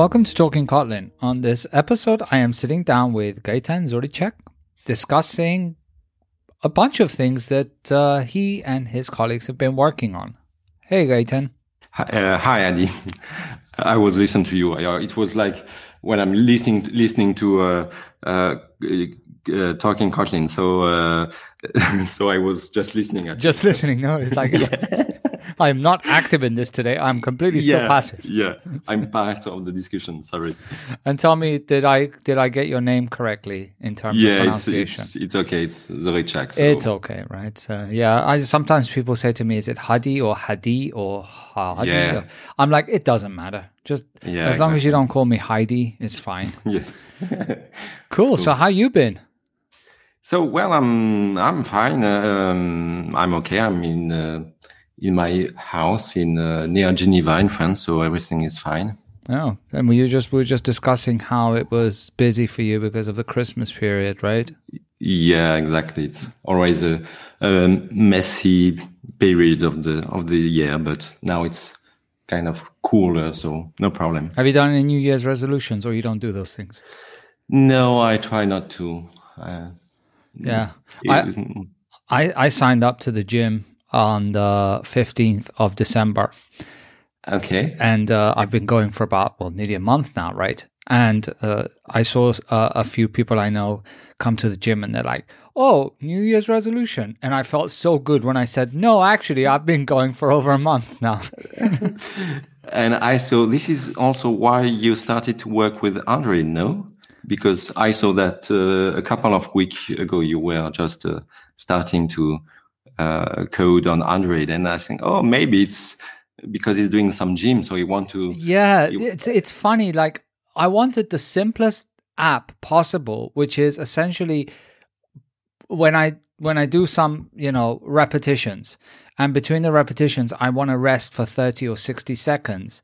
Welcome to Talking Kotlin. On this episode, I am sitting down with Gaetan Zoritchak discussing a bunch of things that uh, he and his colleagues have been working on. Hey, Gaetan. Hi, uh, hi, Andy. I was listening to you. It was like when I'm listening listening to uh, uh, uh, talking Kotlin. So uh, so I was just listening. just listening. No, it's like I'm not active in this today. I'm completely still yeah, passive. Yeah, I'm part of the discussion. Sorry. And tell me, did I did I get your name correctly in terms yeah, of pronunciation? It's, it's, it's okay. It's Zoritchak. So. It's okay, right? So, yeah, I sometimes people say to me, "Is it Hadi or Hadi or Hadi?" Yeah. I'm like, it doesn't matter. Just Yeah, as long as you don't call me Heidi, it's fine. Yeah. Cool. So how you been? So well, I'm I'm fine. Um, I'm okay. I'm in uh, in my house in uh, near Geneva in France, so everything is fine. Oh, and we were just we were just discussing how it was busy for you because of the Christmas period, right? Yeah, exactly. It's always a, a messy period of the of the year, but now it's kind of cooler, so no problem. Have you done any New Year's resolutions, or you don't do those things? No, I try not to. Uh, Yeah, I I, I signed up to the gym on the fifteenth of December. okay. and uh, I've been going for about well nearly a month now, right? And uh, I saw uh, a few people I know come to the gym, and they're like, "Oh, New Year's resolution," and I felt so good when I said, "No, actually, I've been going for over a month now." And I saw this is also why you started to work with Android, no? Because I saw that uh, a couple of weeks ago you were just uh, starting to uh, code on Android, and I think, oh, maybe it's because he's doing some gym, so he want to. yeah, You- it's it's funny. Like I wanted the simplest app possible, which is essentially when I when I do some you know repetitions, and between the repetitions, I want to rest for thirty or sixty seconds.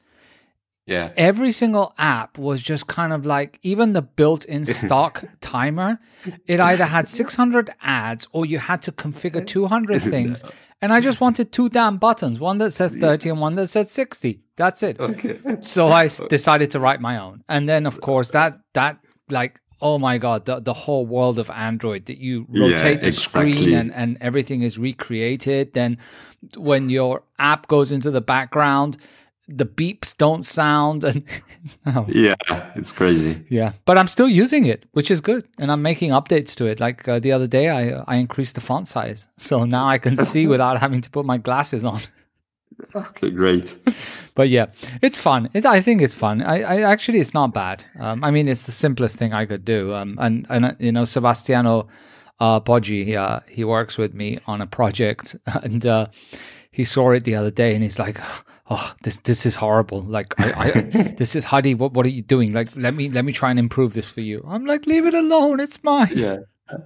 Yeah, every single app was just kind of like even the built-in stock timer it either had 600 ads or you had to configure 200 things. And i just wanted two damn buttons one that said 30 and one that said 60 that's it. Okay. so I decided to write my own. And then of course that that like oh my god the, the whole world of android that you Yeah, rotate the screen and, and everything is recreated. Then when your app goes into the background the beeps don't sound and Yeah, it's crazy. yeah but i'm still using it which is good. And i'm making updates to it. Like uh, the other day i i increased the font size. So now i can see without having to put my glasses on. Okay, great. but yeah it's fun. It, i think it's fun. I, I actually it's not bad. Um, i mean it's the simplest thing i could do. Um, and and uh, you know sebastiano uh, Poggi, uh, he works with me on a project. And uh, he saw it the other day and he's like oh this this is horrible like I, I this is Hadi what what are you doing like let me let me try and improve this for you I'm like leave it alone it's mine Yeah.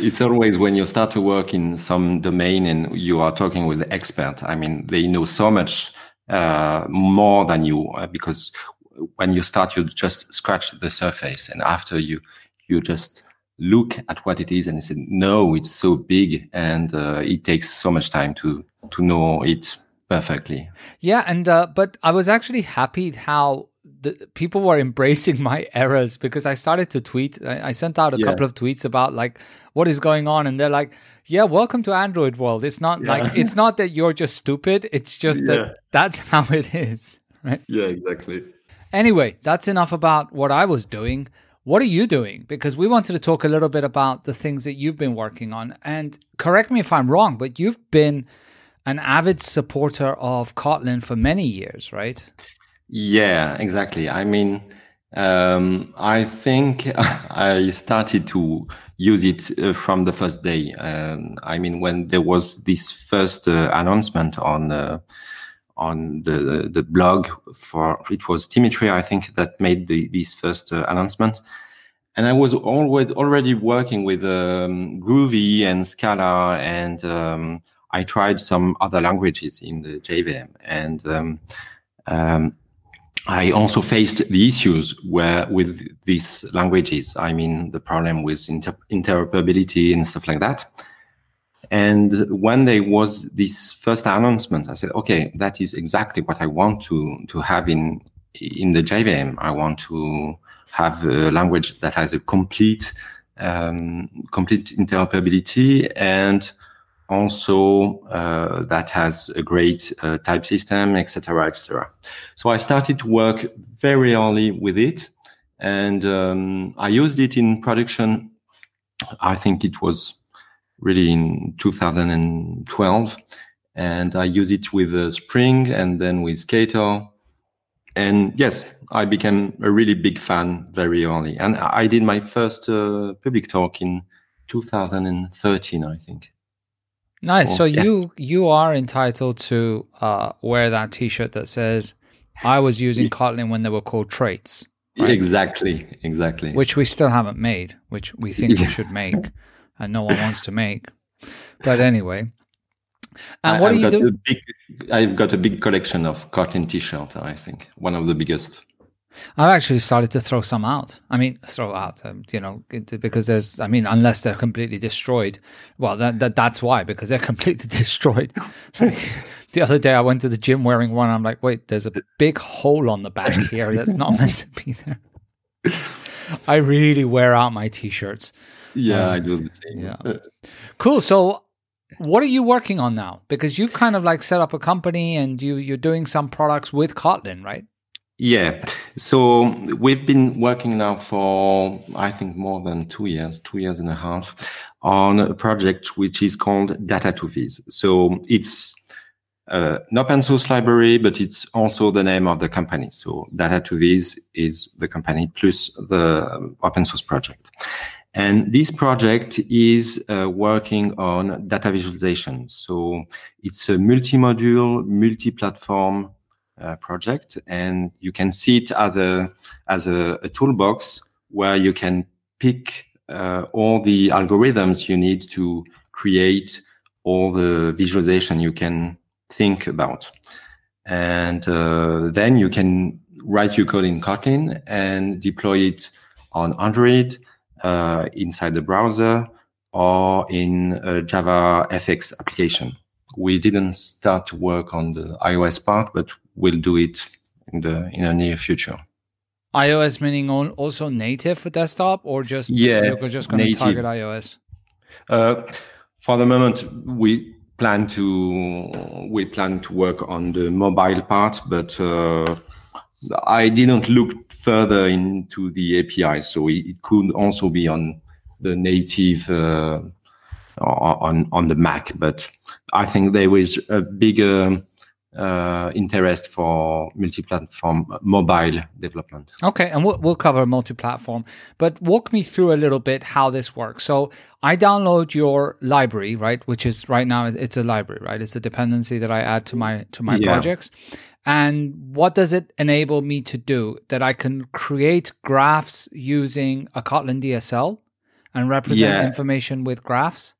It's always when you start to work in some domain and you are talking with the expert. I mean, they know so much uh, more than you uh, because when you start, you just scratch the surface, and after you you just look at what it is and say, no, it's so big, and uh, it takes so much time to to know it perfectly. Yeah, and uh, but I was actually happy how the people were embracing my errors because I started to tweet. I, I sent out a Yeah. couple of tweets about like what is going on, and they're like, "Yeah, welcome to Android world. It's not like it's not that you're just stupid. It's just Yeah. that that's how it is." Right. Yeah, exactly. Anyway, that's enough about what I was doing. What are you doing? Because we wanted to talk a little bit about the things that you've been working on. And correct me if I'm wrong, but you've been an avid supporter of Kotlin for many years, right? Yeah, exactly. I mean, um, I think I started to use it uh, from the first day. Um, I mean, when there was this first uh, announcement on uh, on the the blog for it was Dimitri, I think, that made the, this first uh, announcement. And I was already already working with um, Groovy and Scala, and um, I tried some other languages in the JVM, and um, um, I also faced the issues where with these languages. I mean, the problem with inter- interoperability and stuff like that. And when there was this first announcement, I said, okay, that is exactly what I want to, to have in, in the JVM. I want to have a language that has a complete, um, complete interoperability and also uh, that has a great uh, type system, etc., etc. So I started to work very early with it, and um, I used it in production. I think it was really in 2012, and I use it with uh, Spring and then with Skater. And yes, I became a really big fan very early. And I did my first uh, public talk in 2013, I think. Nice. so yes. you you are entitled to uh, wear that T-shirt that says, "I was using Kotlin when they were called traits." Right? Exactly. Exactly. Which we still haven't made, which we think yeah. we should make, and no one wants to make. But anyway, and what I've do you do? I've got a big collection of Kotlin T-shirts. I think one of the biggest. I've actually started to throw some out. I mean, throw out, um, you know, because there's, I mean, unless they're completely destroyed. Well, that, that that's why, because they're completely destroyed. like, the other day I went to the gym wearing one. I'm like, wait, there's a big hole on the back here that's not meant to be there. I really wear out my t-shirts. Yeah, um, I do the same. Yeah. Cool. So what are you working on now? Because you've kind of like set up a company and you you're doing some products with Kotlin, right? Yeah. So we've been working now for, I think, more than two years, two years and a half on a project which is called Data2Viz. So it's uh, an open source library, but it's also the name of the company. So Data2Viz is the company plus the open source project. And this project is uh, working on data visualization. So it's a multi-module, multi-platform uh, project, and you can see it as a as a, a toolbox where you can pick uh, all the algorithms you need to create all the visualization you can think about, and uh, then you can write your code in Kotlin and deploy it on Android uh, inside the browser or in a Java FX application. We didn't start to work on the iOS part, but we'll do it in the in the near future. iOS meaning also native for desktop, or just yeah, you're just going to target iOS. Uh, for the moment, we plan to we plan to work on the mobile part, but uh, I didn't look further into the API, so it, it could also be on the native uh, on on the Mac. But I think there is a bigger uh, interest for multi-platform mobile development. Okay, and we'll, we'll cover multi-platform, but walk me through a little bit how this works. So I download your library, right? Which is right now it's a library, right? It's a dependency that I add to my to my yeah. projects. And what does it enable me to do? That I can create graphs using a Kotlin DSL and represent yeah. information with graphs.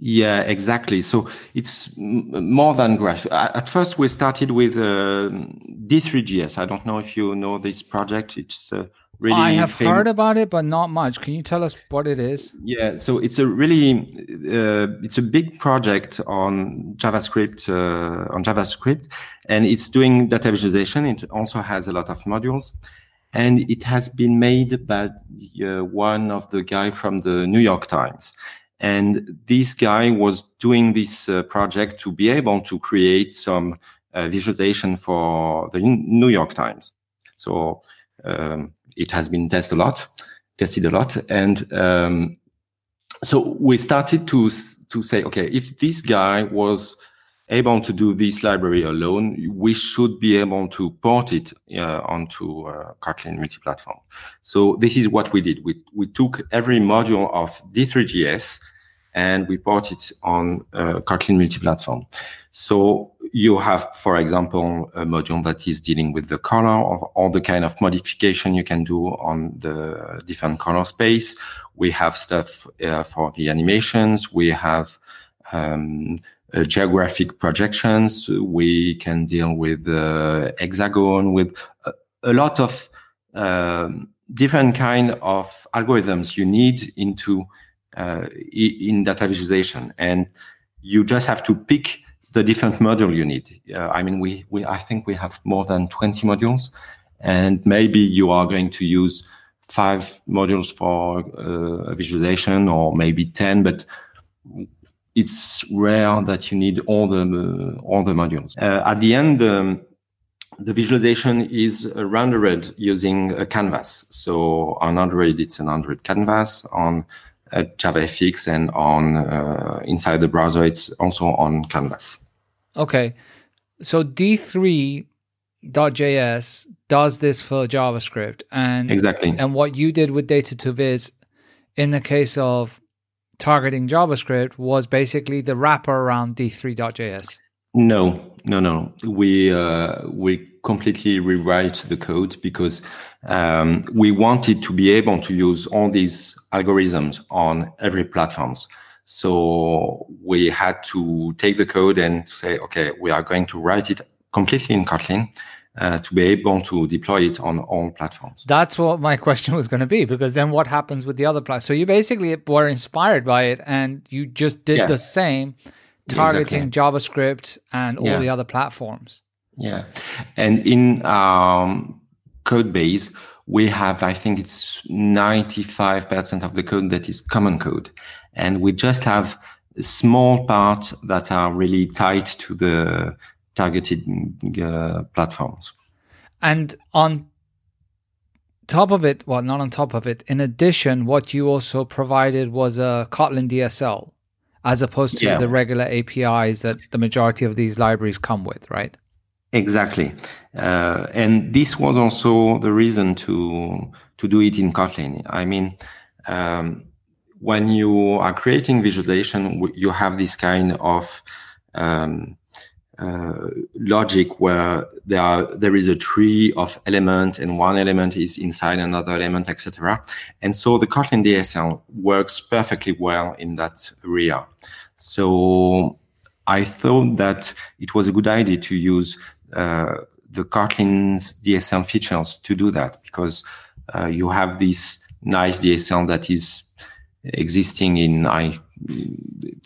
Yeah, exactly. So it's more than graph. At first, we started with uh, D3.js. I don't know if you know this project. It's uh, really. I have famous. heard about it, but not much. Can you tell us what it is? Yeah, so it's a really uh, it's a big project on JavaScript uh, on JavaScript, and it's doing data visualization. It also has a lot of modules, and it has been made by uh, one of the guy from the New York Times and this guy was doing this uh, project to be able to create some uh, visualization for the New York Times. So um, it has been tested a lot, tested a lot, and um, so we started to to say, okay, if this guy was able to do this library alone, we should be able to port it uh, onto uh, Kotlin multi-platform. So this is what we did. We, we took every module of D3.js and we port it on uh, Kotlin multi-platform. So you have, for example, a module that is dealing with the color of all the kind of modification you can do on the different color space. We have stuff uh, for the animations. We have um, uh, geographic projections. We can deal with the hexagon, with a, a lot of um, different kind of algorithms you need into uh, in data visualization. And you just have to pick the different module you need. Uh, I mean, we, we, I think we have more than 20 modules and maybe you are going to use five modules for uh, visualization or maybe 10, but it's rare that you need all the all the modules. Uh, at the end, um, the visualization is rendered using a canvas. So on Android, it's an Android canvas. On uh, JavaFX and on uh, inside the browser, it's also on canvas. Okay, so D3 .js does this for JavaScript, and exactly, and what you did with Data2Viz in the case of targeting JavaScript was basically the wrapper around D3.js. No, no, no. We uh, we completely rewrite the code because um, we wanted to be able to use all these algorithms on every platforms. So we had to take the code and say, okay, we are going to write it completely in Kotlin uh, to be able to deploy it on all platforms. That's what my question was going to be, because then what happens with the other platforms? So you basically were inspired by it and you just did yeah. the same, targeting exactly. JavaScript and all yeah. the other platforms. Yeah. And in um, code base, we have, I think it's 95% of the code that is common code. And we just have small parts that are really tied to the targeted uh, platforms. And on top of it, well, not on top of it, in addition, what you also provided was a Kotlin DSL as opposed to yeah. the regular APIs that the majority of these libraries come with, right? Exactly. Uh, and this was also the reason to to do it in Kotlin. I mean, um, when you are creating visualization, you have this kind of um, logic where there are, there is a tree of elements and one element is inside another element, etc. And so the Kotlin DSL works perfectly well in that area. So I thought that it was a good idea to use uh, the Kotlin's DSL features to do that because uh, you have this nice DSL that is existing in I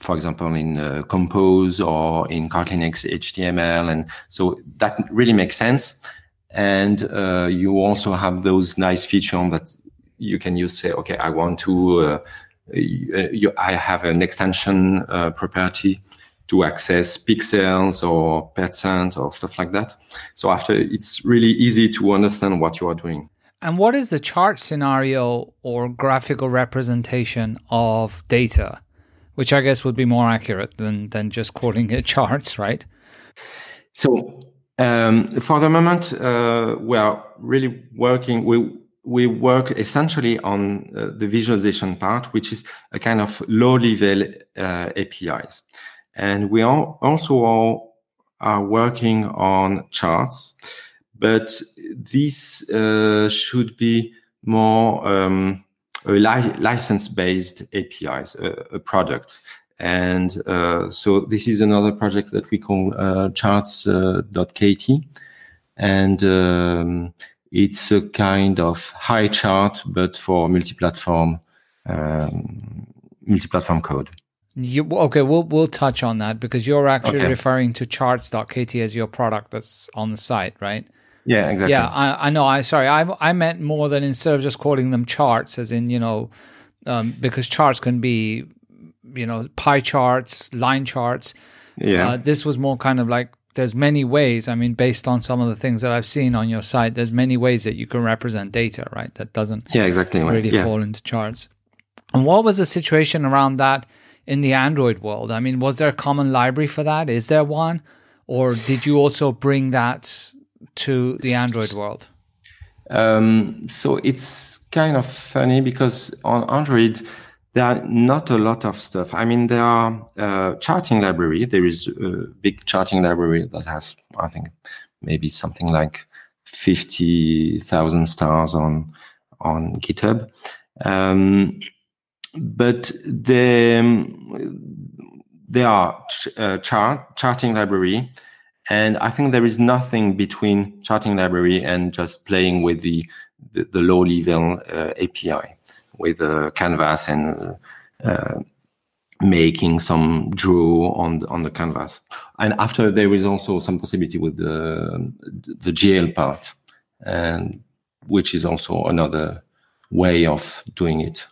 for example, in uh, Compose or in Kotlin HTML. And so that really makes sense. And uh, you also have those nice features that you can use, say, okay, I want to, uh, you, I have an extension uh, property to access pixels or percent or stuff like that. So after it's really easy to understand what you are doing. And what is the chart scenario or graphical representation of data? Which I guess would be more accurate than than just calling it charts, right? So um, for the moment, uh, we are really working. We we work essentially on uh, the visualization part, which is a kind of low level uh, APIs, and we are also all are working on charts, but this uh, should be more. Um, a li- license-based APIs, a, a product. And uh, so this is another project that we call uh, charts.kt. Uh, and um, it's a kind of high chart, but for multi-platform, um, multi-platform code. You, okay, we'll we'll touch on that because you're actually okay. referring to charts.kt as your product that's on the site, right? Yeah, exactly. Yeah, I, I know. I sorry, I I meant more than instead of just calling them charts, as in you know, um, because charts can be, you know, pie charts, line charts. Yeah. Uh, this was more kind of like there's many ways. I mean, based on some of the things that I've seen on your site, there's many ways that you can represent data, right? That doesn't yeah exactly really yeah. fall into charts. And what was the situation around that in the Android world? I mean, was there a common library for that? Is there one? Or did you also bring that to the Android world? Um, so it's kind of funny because on Android, there are not a lot of stuff. I mean, there are uh, charting library. There is a big charting library that has, I think, maybe something like fifty thousand stars on on GitHub. Um, but the there are ch- uh, chart charting library and I think there is nothing between charting library and just playing with the the, the low level uh, API with uh, Canvas and uh, making some draw on on the canvas. And after there is also some possibility with the the GL part. and which is also another way of doing it.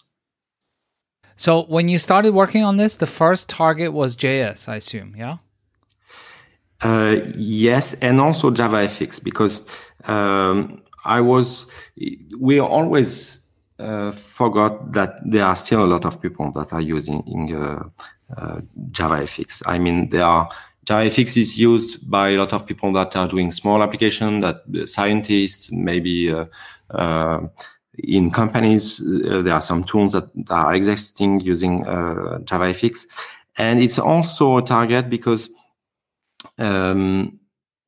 So when you started working on this, the first target was JS, I assume, yeah? Uh, yes, and also JavaFX because um, I was. We always uh, forgot that there are still a lot of people that are using uh, uh, JavaFX. I mean, there are JavaFX is used by a lot of people that are doing small application, that scientists, maybe uh, uh, in companies, there are some tools that, are existing using JavaFX. And it's also a target because um,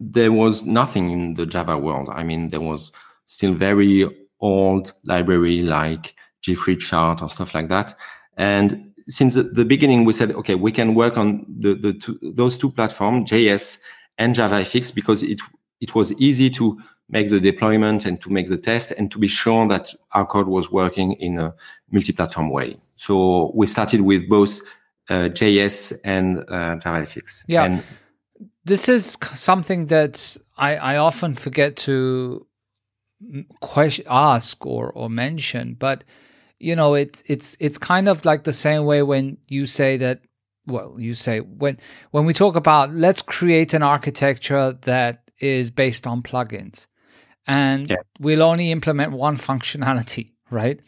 there was nothing in the Java world. I mean, there was still very old library like JFreeChart or stuff like that. And since the, the, beginning, we said, okay, we can work on the, the two, those two platforms, JS and JavaFX, because it it was easy to make the deployment and to make the test and to be sure that our code was working in a multi-platform way. So we started with both uh, JS and uh, JavaFX. Yeah. And this is something that I, I often forget to question, ask or, or mention, but you know, it's it's it's kind of like the same way when you say that. Well, you say when when we talk about let's create an architecture that is based on plugins, and yeah. we'll only implement one functionality, right?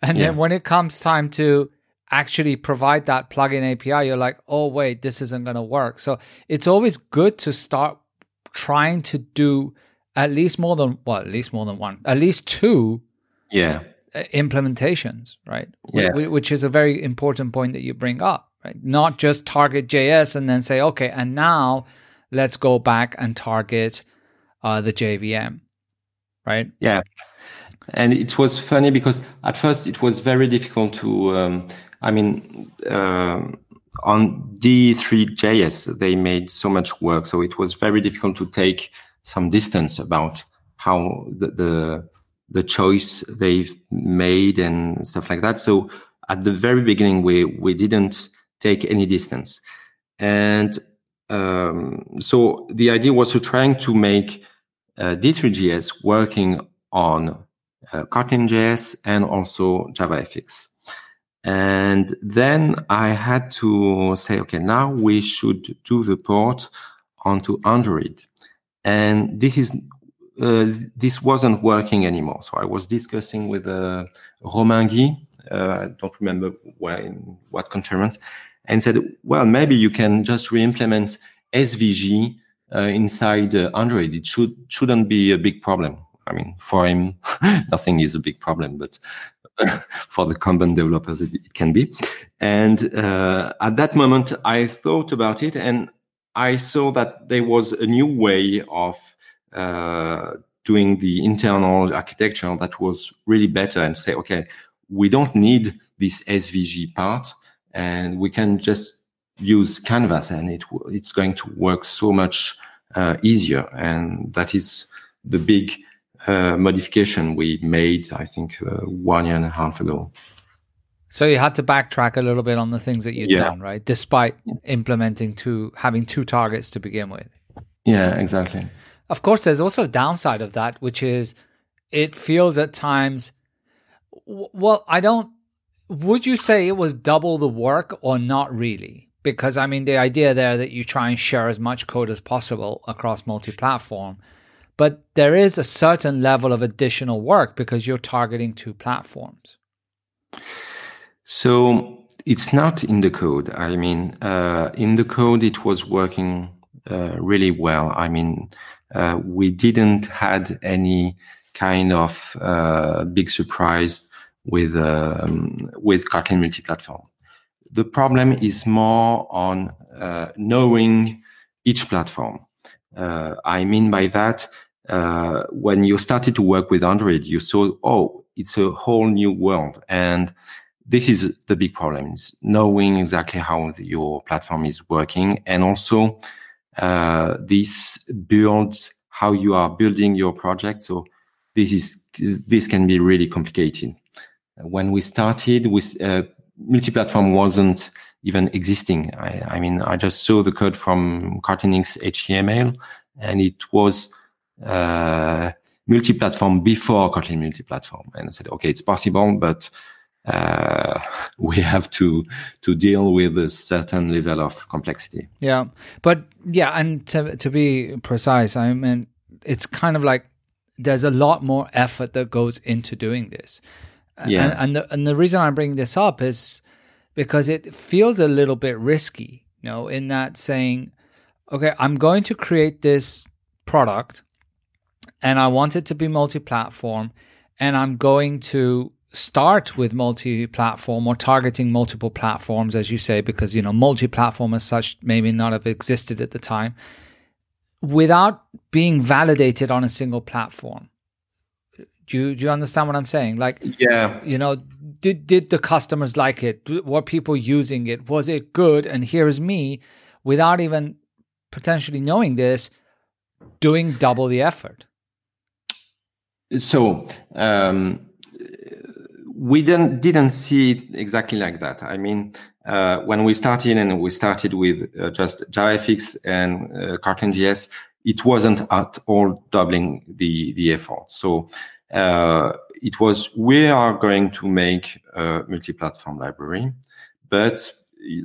And yeah. then when it comes time to actually provide that plugin API, you're like, oh wait, this isn't going to work. So it's always good to start trying to do at least more than well, at least more than one, at least two. Yeah implementations, right? Yeah. Which is a very important point that you bring up, right? Not just target JS and then say, okay, and now let's go back and target uh, the JVM, right? Yeah. And it was funny because at first it was very difficult to, um, I mean, uh, on D3JS, they made so much work. So it was very difficult to take some distance about how the, the the choice they've made and stuff like that. So at the very beginning, we we didn't take any distance, and um, so the idea was to trying to make uh, D3JS working on uh, Kotlin.js and also JavaFX. And then I had to say, okay, now we should do the port onto Android. And this is uh, this wasn't working anymore. So I was discussing with uh, Romain Guy, uh, I don't remember where, in what conference, and said, well, maybe you can just re-implement SVG uh, inside uh, Android. It should shouldn't be a big problem. I mean, for him, nothing is a big problem, but for the common developers, it, it can be. And uh, at that moment, I thought about it, and I saw that there was a new way of uh, doing the internal architecture that was really better and say, okay, we don't need this SVG part and we can just use Canvas and it it's going to work so much uh, easier. And that is the big modification we made, I think, uh, one year and a half ago. So you had to backtrack a little bit on the things that you'd yeah. done, right? Despite implementing two, having two targets to begin with. Yeah, exactly. Of course, there's also a downside of that, which is it feels at times. Well, I don't. Would you say it was double the work or not really? Because I mean, the idea there that you try and share as much code as possible across multi platform, but there is a certain level of additional work because you're targeting two platforms. So it's not in the code. I mean, uh, in the code, it was working uh, really well. I mean, uh, we didn't had any kind of uh, big surprise with um, with Kotlin multi-platform. The problem is more on uh, knowing each platform. Uh, I mean by that, uh, when you started to work with Android, you saw, oh, it's a whole new world. And this is the big problem is knowing exactly how the, your platform is working and also uh, this builds how you are building your project. So this is this can be really complicated. When we started, with uh, multi-platform wasn't even existing. I, I, mean, I just saw the code from Kotlin HTML, and it was multi-platform before Kotlin multi-platform, and I said, okay, it's possible, but uh, we have to to deal with a certain level of complexity. Yeah, but yeah, and to to be precise, I mean, it's kind of like there's a lot more effort that goes into doing this. Yeah, and, and the and the reason I'm bringing this up is because it feels a little bit risky, you know, in that saying, okay, I'm going to create this product, and I want it to be multi-platform, and I'm going to start with multi-platform or targeting multiple platforms as you say because you know multi-platform as such maybe not have existed at the time without being validated on a single platform. Do you, do you understand what i'm saying? Like yeah. you know did did the customers like it? Were people using it? Was it good? And here's me without even potentially knowing this doing double the effort so um we didn't didn't see it exactly like that. I mean, uh, when we started and we started with uh, just JavaFX and uh, JS, it wasn't at all doubling the the effort. So uh, it was we are going to make a multi-platform library, but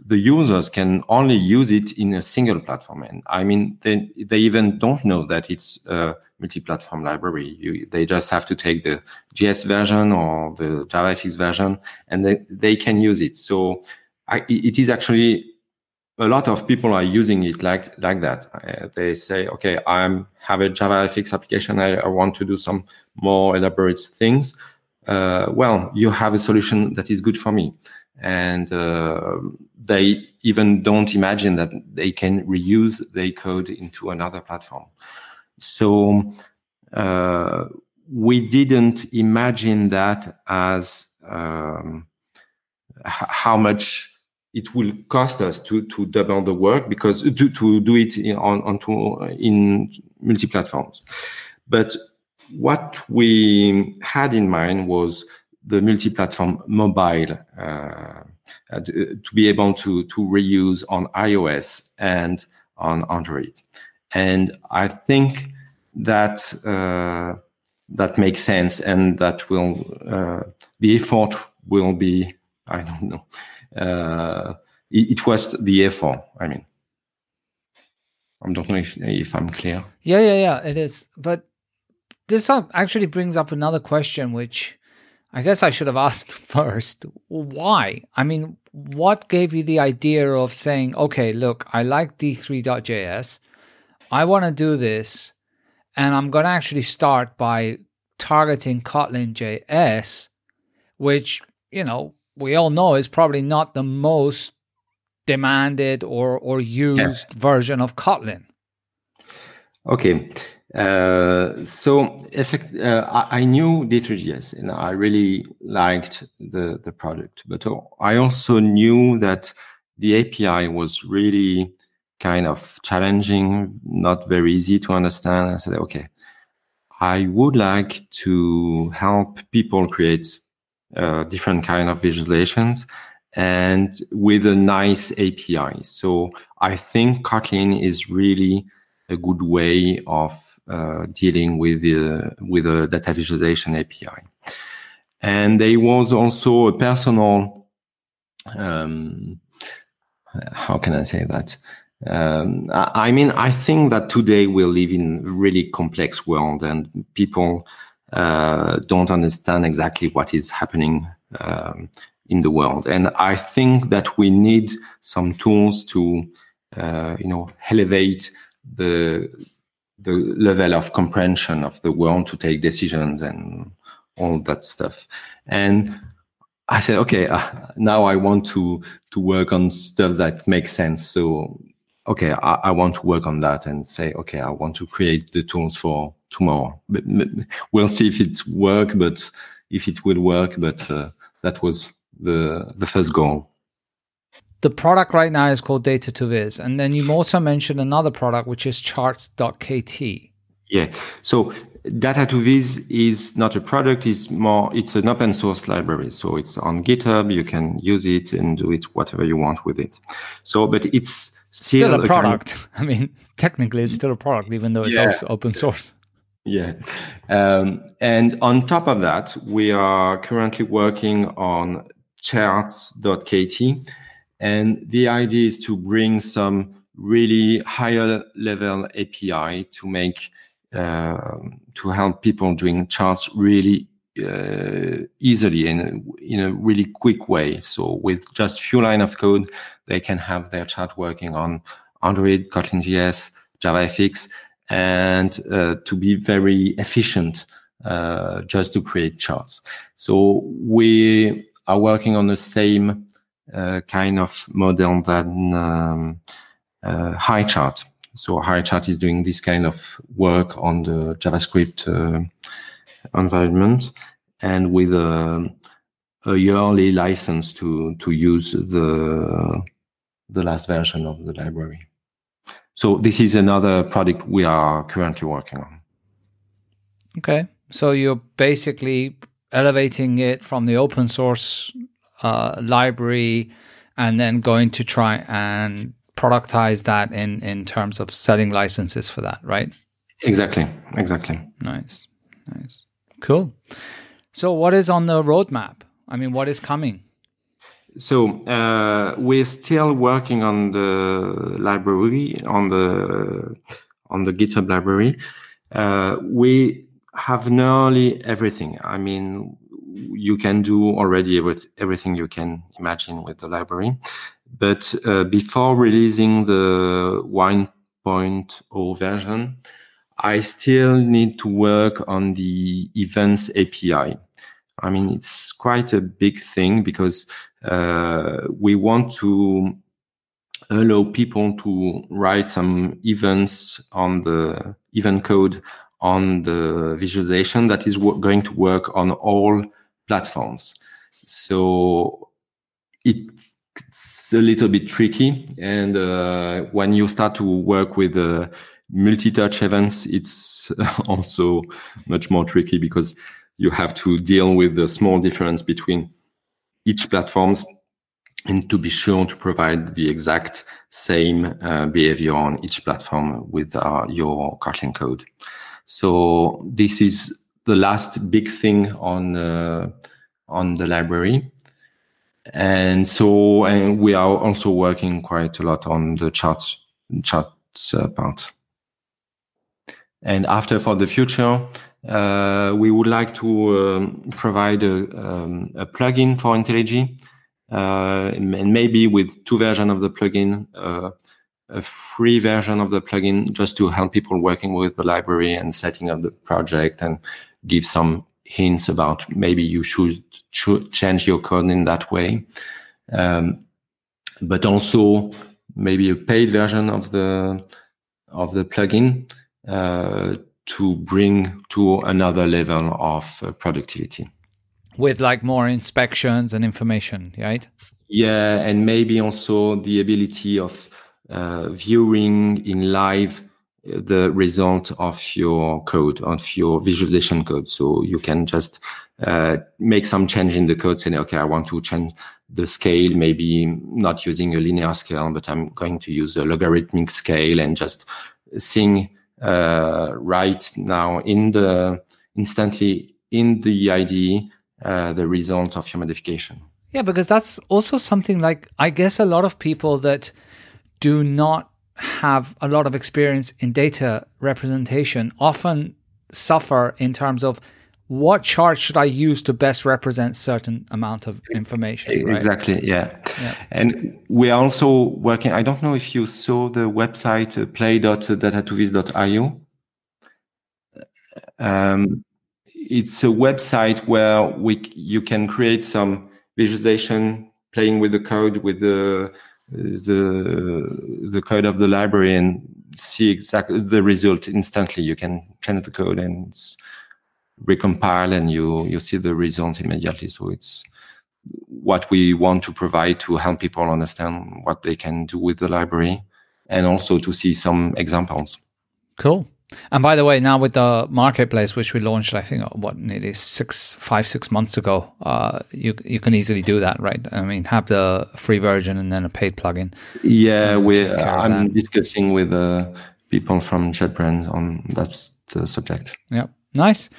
the users can only use it in a single platform. And I mean, they, they even don't know that it's a multi-platform library. You, they just have to take the JS version or the JavaFX version and they, they can use it. So I, it is actually a lot of people are using it like, like that. Uh, they say, okay, I'm have a JavaFX application. I, I want to do some more elaborate things. Uh, well, you have a solution that is good for me and uh, they even don't imagine that they can reuse their code into another platform. So uh, we didn't imagine that as um, how much it will cost us to to double the work because to to do it in, on onto in multi platforms. But what we had in mind was the multi-platform mobile uh, uh, to be able to to reuse on iOS and on Android. And I think that uh, that makes sense, and that will uh, the effort will be I don't know. Uh, it, it, was the effort. I mean, I don't know if if I'm clear. Yeah, yeah, yeah. It is, but this actually brings up another question, which I guess I should have asked first why. I mean, what gave you the idea of saying, okay, look, I like D3.js. I want to do this. And I'm going to actually start by targeting Kotlin JS, which, you know, we all know is probably not the most demanded or, or used yeah. version of Kotlin. Okay. Uh, so effect, uh, I, I, knew D3JS and I really liked the, the product, but I also knew that the API was really kind of challenging, not very easy to understand. I said, okay, I would like to help people create uh, different kind of visualizations and with a nice API. So I think Kotlin is really a good way of uh, dealing with the with a data visualization API. And there was also a personal, um, how can I say that? Um, I mean, I think that today we live in a really complex world, and people uh, don't understand exactly what is happening um, in the world. And I think that we need some tools to, uh, you know, elevate the the level of comprehension of the world to take decisions and all that stuff. And I said, okay, uh, now I want to to work on stuff that makes sense. So, okay, I, I, want to work on that and say, okay, I want to create the tools for tomorrow. But, we'll see if it work, but if it will work. But uh, that was the the first goal the product right now is called Data to Viz, and then you also mentioned another product which is Charts.kt. Yeah. So Data to Viz is not a product; it's more it's an open source library. So it's on GitHub. You can use it and do it whatever you want with it. So, but it's still, still a, product. Kind of, I mean, technically, it's still a product, even though it's yeah. also open source. Yeah. Um, and on top of that, we are currently working on charts.kt. And the idea is to bring some really higher level API to make, uh, to help people doing charts really uh, easily and in a really quick way. So with just few line of code, they can have their chart working on Android, Kotlin JS, JavaFX, and uh, to be very efficient uh, just to create charts. So we are working on the same uh, kind of model than um, uh, Highchart. So Highchart is doing this kind of work on the JavaScript uh, environment and with a, a yearly license to to use the the last version of the library. So this is another project we are currently working on. Okay, so you're basically elevating it from the open source uh, library, and then going to try and productize that in in terms of selling licenses for that, right? Exactly. Exactly. Nice. Nice. Cool. So, what is on the roadmap? I mean, what is coming? So uh, we're still working on the library on the on the GitHub library. Uh, we have nearly everything. I mean, you can do already with everything you can imagine with the library. But uh, before releasing the 1.0 version, I still need to work on the events API. I mean, it's quite a big thing because uh, we want to allow people to write some events on the event code on the visualization that is going to work on all platforms. So it's a little bit tricky. And uh, when you start to work with uh, multi-touch events, it's also much more tricky because you have to deal with the small difference between each platforms and to be sure to provide the exact same uh, behavior on each platform with uh, your Kotlin code. So this is the last big thing on uh, on the library. And so and we are also working quite a lot on the charts charts uh, part. And after for the future, uh, we would like to um, provide a, um, a, plugin for IntelliJ, uh, and maybe with two versions of the plugin, uh, a free version of the plugin, just to help people working with the library and setting up the project and give some hints about maybe you should, should change your code in that way. Um, but also maybe a paid version of the of the plugin uh, to bring to another level of uh, productivity. With like more inspections and information right? Yeah and maybe also the ability of uh, viewing in live uh, the result of your code of your visualization code. So you can just uh, make some change in the code saying okay i want to change the scale maybe not using a linear scale but i'm going to use a logarithmic scale and just seeing uh, right now in the instantly in the IDE uh, the result of your modification. Yeah, because that's also something like I guess a lot of people that do not have a lot of experience in data representation often suffer in terms of what chart should I use to best represent certain amount of information? Right? Exactly. Yeah. yeah. And we are also working. I don't know if you saw the website uh, play.datatoviz.io. Um, it's a website where we you can create some visualization playing with the code with the the the code of the library and see exactly the result instantly. You can change the code and recompile and you you see the result immediately. So it's what we want to provide to help people understand what they can do with the library and also to see some examples. Cool. And by the way now with the marketplace which we launched i think what nearly six five six months ago uh, you you can easily do that right? I mean have the free version and then a paid plugin. Yeah we i'm discussing with uh, people from JetBrains on that uh, subject. Yeah, nice,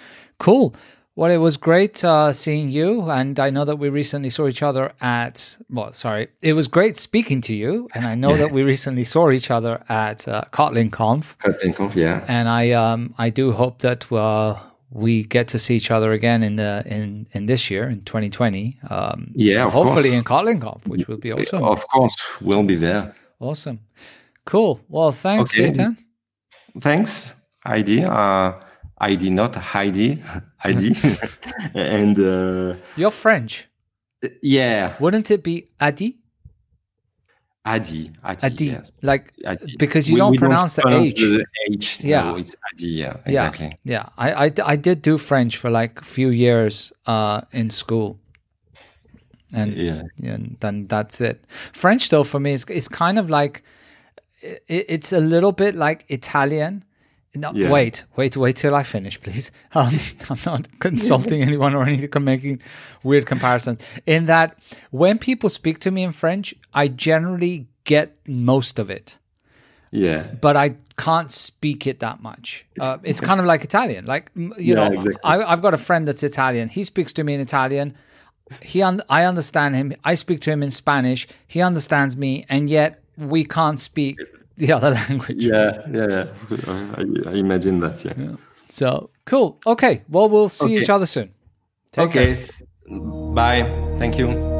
cool. Well, it was great uh, seeing you, and I know that we recently saw each other at. Well, sorry, it was great speaking to you, and I know that we recently saw each other at uh, Kotlin Conf. Kotlin Conf, yeah. And I, um, I do hope that uh, we get to see each other again in the in in this year in 2020. Um, yeah, hopefully course. in Kotlin Conf, which will be awesome. Of course, we'll be there. Awesome, cool. Well, thanks, okay. Gaetan. Thanks, Heidi. Uh, Heidi, not Heidi, Heidi. and uh, you're French. Yeah. Wouldn't it be Adi? Adi, Adi, Adi. Yes. like Adi. because you we, don't we pronounce don't the H. The H. Yeah, no, it's Adi. Yeah, exactly. Yeah, yeah. I, I, I did do French for like a few years uh, in school, and yeah, and then that's it. French though for me is is kind of like it, it's a little bit like Italian. No, yeah. wait, wait, wait till I finish, please. Um, I'm not consulting anyone or anything, making weird comparisons. In that, when people speak to me in French, I generally get most of it. Yeah. But I can't speak it that much. Uh, it's kind of like Italian. Like, you yeah, know, exactly. I, have got a friend that's Italian. He speaks to me in Italian. He, un- I understand him. I speak to him in Spanish. He understands me, and yet we can't speak the other language. Yeah, yeah, yeah. I, I imagine that. Yeah. yeah. So cool. Okay. Well, we'll see okay. each other soon. Take okay. Care. Bye. Thank you.